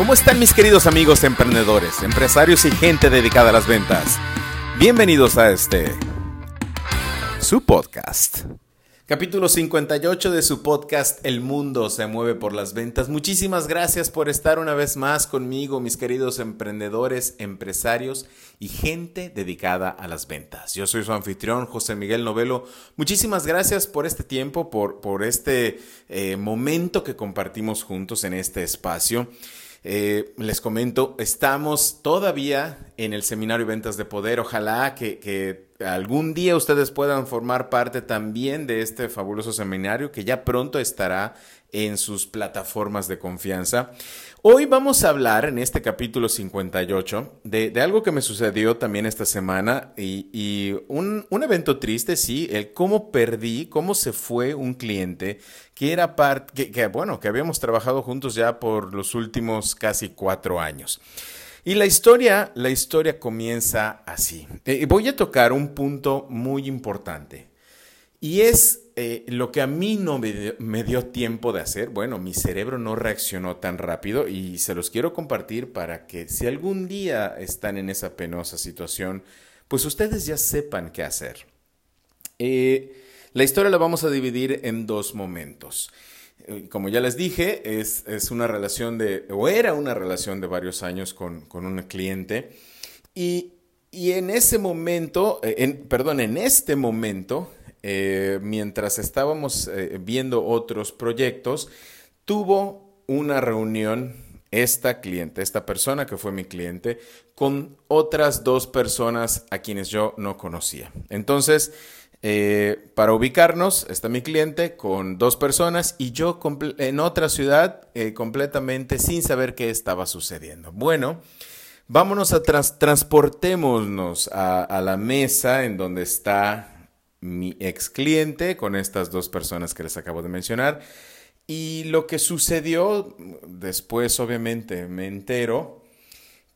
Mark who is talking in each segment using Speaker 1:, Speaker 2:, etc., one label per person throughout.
Speaker 1: ¿Cómo están mis queridos amigos emprendedores, empresarios y gente dedicada a las ventas? Bienvenidos a este, su podcast. Capítulo 58 de su podcast El mundo se mueve por las ventas. Muchísimas gracias por estar una vez más conmigo, mis queridos emprendedores, empresarios y gente dedicada a las ventas. Yo soy su anfitrión, José Miguel Novelo. Muchísimas gracias por este tiempo, por, por este eh, momento que compartimos juntos en este espacio. Eh, les comento, estamos todavía en el seminario Ventas de Poder. Ojalá que, que, algún día ustedes puedan formar parte también de este fabuloso seminario que ya pronto estará en sus plataformas de confianza. Hoy vamos a hablar en este capítulo 58 de, de algo que me sucedió también esta semana y, un, un, evento triste, sí, el cómo perdí, cómo se fue un cliente que era parte, que, bueno, que habíamos trabajado juntos ya por los últimos casi cuatro años. Y la historia, la historia comienza así. Eh, voy a tocar un punto muy importante. Y es eh, lo que a mí no me dio, tiempo de hacer. Bueno, mi cerebro no reaccionó tan rápido y se los quiero compartir para que si algún día están en esa penosa situación, pues ustedes ya sepan qué hacer. Eh, la historia la vamos a dividir en dos momentos. Eh, como ya les dije, es, una relación de, o era una relación de varios años con, con un cliente. Y, y, en ese momento, en, perdón, en este momento, eh, mientras estábamos eh, viendo otros proyectos, tuvo una reunión esta cliente, esta persona que fue mi cliente, con otras dos personas a quienes yo no conocía. Entonces, eh, para ubicarnos, está mi cliente con dos personas y yo en otra ciudad completamente sin saber qué estaba sucediendo. Bueno, vámonos a transportémonos a la mesa en donde está mi ex cliente con estas dos personas que les acabo de mencionar. Y lo que sucedió después, obviamente, me entero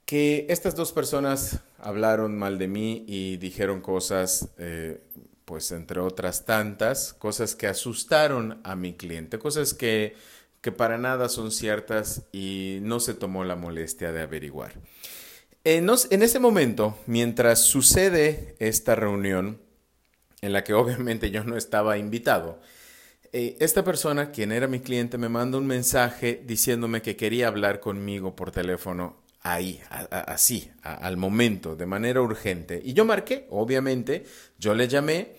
Speaker 1: que estas dos personas hablaron mal de mí y dijeron cosas, eh, pues entre otras tantas, cosas que asustaron a mi cliente, cosas que, que para nada son ciertas y no se tomó la molestia de averiguar. En, en ese momento, mientras sucede esta reunión, en la que obviamente yo no estaba invitado, eh, esta persona, quien era mi cliente, me manda un mensaje diciéndome que quería hablar conmigo por teléfono ahí, así, al momento, de manera urgente. Y yo marqué, obviamente, yo le llamé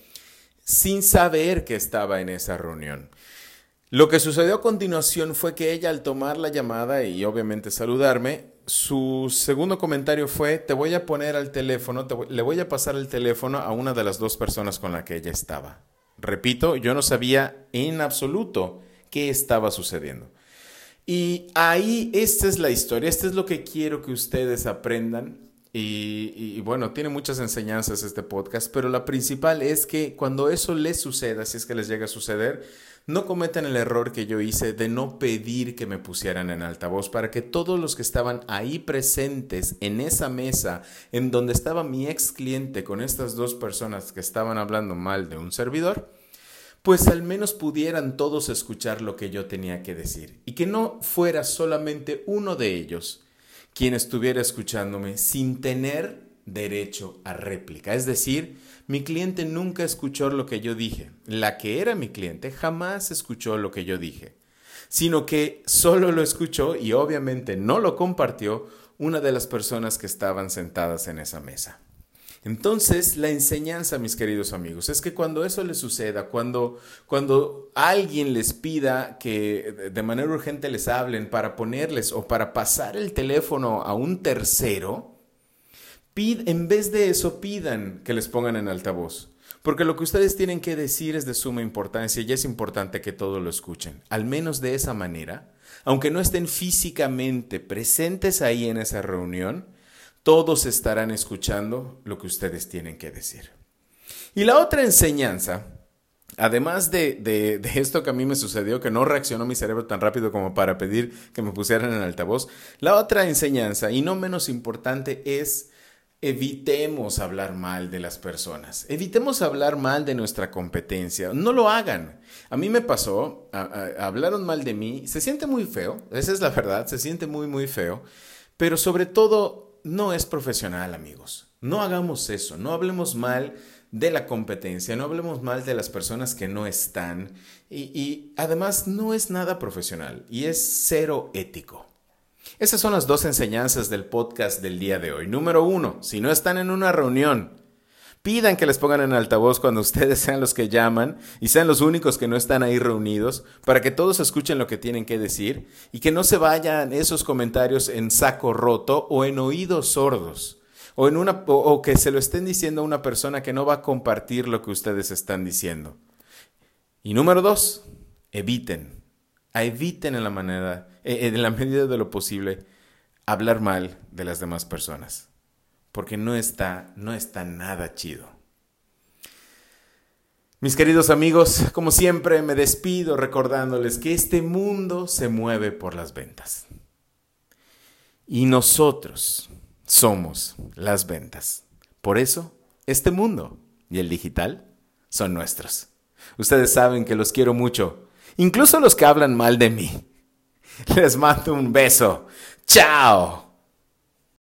Speaker 1: sin saber que estaba en esa reunión. Lo que sucedió a continuación fue que ella al tomar la llamada y obviamente saludarme, su segundo comentario fue, te voy a poner al teléfono, le voy a pasar el teléfono a una de las dos personas con la que ella estaba. Repito, yo no sabía en absoluto qué estaba sucediendo. Y ahí, esta es la historia, esto es lo que quiero que ustedes aprendan. Y, y, bueno, tiene muchas enseñanzas este podcast, pero la principal es que cuando eso les suceda, si es que les llega a suceder, no cometan el error que yo hice de no pedir que me pusieran en altavoz para que todos los que estaban ahí presentes en esa mesa en donde estaba mi ex cliente con estas dos personas que estaban hablando mal de un servidor, pues al menos pudieran todos escuchar lo que yo tenía que decir y que no fuera solamente uno de ellos quien estuviera escuchándome sin tener derecho a réplica. Es decir, mi cliente nunca escuchó lo que yo dije. La que era mi cliente jamás escuchó lo que yo dije, sino que solo lo escuchó y obviamente no lo compartió una de las personas que estaban sentadas en esa mesa. Entonces, la enseñanza, mis queridos amigos, es que cuando eso les suceda, cuando, cuando alguien les pida que de manera urgente les hablen para ponerles o para pasar el teléfono a un tercero, en vez de eso, pidan que les pongan en altavoz. Porque lo que ustedes tienen que decir es de suma importancia y es importante que todos lo escuchen. Al menos de esa manera, aunque no estén físicamente presentes ahí en esa reunión, todos estarán escuchando lo que ustedes tienen que decir. Y la otra enseñanza, además de, esto que a mí me sucedió, que no reaccionó mi cerebro tan rápido como para pedir que me pusieran en altavoz, la otra enseñanza, y no menos importante, es evitemos hablar mal de las personas, evitemos hablar mal de nuestra competencia, no lo hagan. A mí me pasó, hablaron mal de mí, se siente muy feo, esa es la verdad, se siente muy, muy feo, pero sobre todo no es profesional, amigos. No hagamos eso, no hablemos mal de la competencia, no hablemos mal de las personas que no están y, además no es nada profesional y es cero ético. Esas son las dos enseñanzas del podcast del día de hoy. Número uno, si no están en una reunión, pidan que les pongan en altavoz cuando ustedes sean los que llaman y sean los únicos que no están ahí reunidos para que todos escuchen lo que tienen que decir y que no se vayan esos comentarios en saco roto o en oídos sordos o, en una, o, que se lo estén diciendo a una persona que no va a compartir lo que ustedes están diciendo. Y número dos, eviten, eviten en la, manera, eh, en la medida de lo posible hablar mal de las demás personas, porque no está, no está nada chido. Mis queridos amigos, como siempre me despido recordándoles que este mundo se mueve por las ventas. Y nosotros, somos las ventas. Por eso, este mundo y el digital son nuestros. Ustedes saben que los quiero mucho, incluso los que hablan mal de mí. Les mando un beso. ¡Chao!